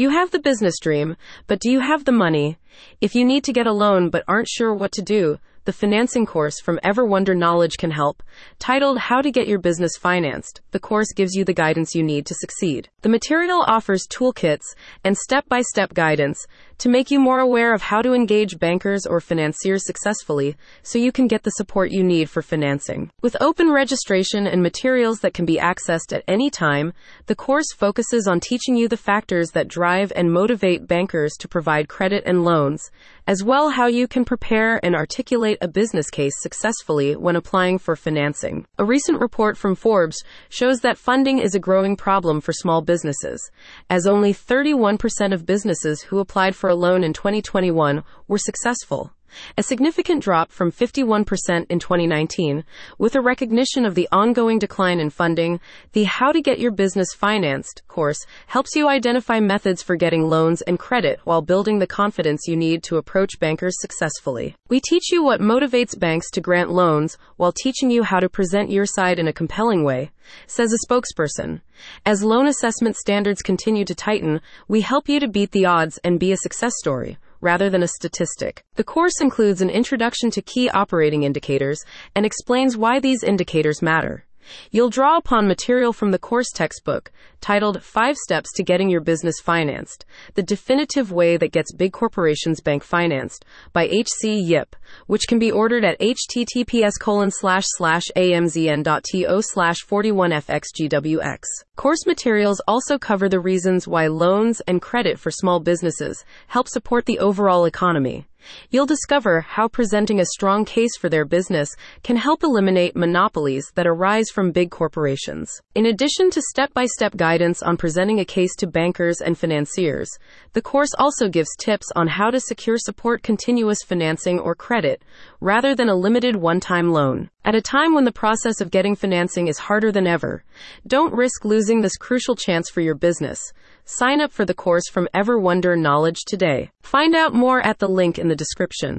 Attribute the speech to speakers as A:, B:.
A: You have the business dream, but do you have the money? If you need to get a loan but aren't sure what to do, the financing course from Ever Wonder Knowledge can help. Titled How to Get Your Business Financed, the course gives you the guidance you need to succeed. The material offers toolkits and step by step guidance to make you more aware of how to engage bankers or financiers successfully so you can get the support you need for financing. With open registration and materials that can be accessed at any time, the course focuses on teaching you the factors that drive and motivate bankers to provide credit and loans, as well how you can prepare and articulate a business case successfully when applying for financing. A recent report from Forbes shows that funding is a growing problem for small businesses, as only 31% of businesses who applied for a loan in 2021 were successful a significant drop from 51% in 2019. With a recognition of the ongoing decline in funding, the How to Get Your Business Financed course helps you identify methods for getting loans and credit while building the confidence you need to approach bankers successfully. We teach you what motivates banks to grant loans while teaching you how to present your side in a compelling way, says a spokesperson. As loan assessment standards continue to tighten, we help you to beat the odds and be a success story rather than a statistic. The course includes an introduction to key operating indicators and explains why these indicators matter. You'll draw upon material from the course textbook titled Five Steps to Getting Your Business Financed The Definitive Way That Gets Big Corporations Bank Financed by H.C. Yip, which can be ordered at https colon slash slash amzn.to slash 41fxgwx. Course materials also cover the reasons why loans and credit for small businesses help support the overall economy. You'll discover how presenting a strong case for their business can help eliminate monopolies that arise from big corporations. In addition to step by step guidance on presenting a case to bankers and financiers, the course also gives tips on how to secure support continuous financing or credit rather than a limited one time loan. At a time when the process of getting financing is harder than ever, don't risk losing this crucial chance for your business. Sign up for the course from Ever Wonder Knowledge today. Find out more at the link in the description.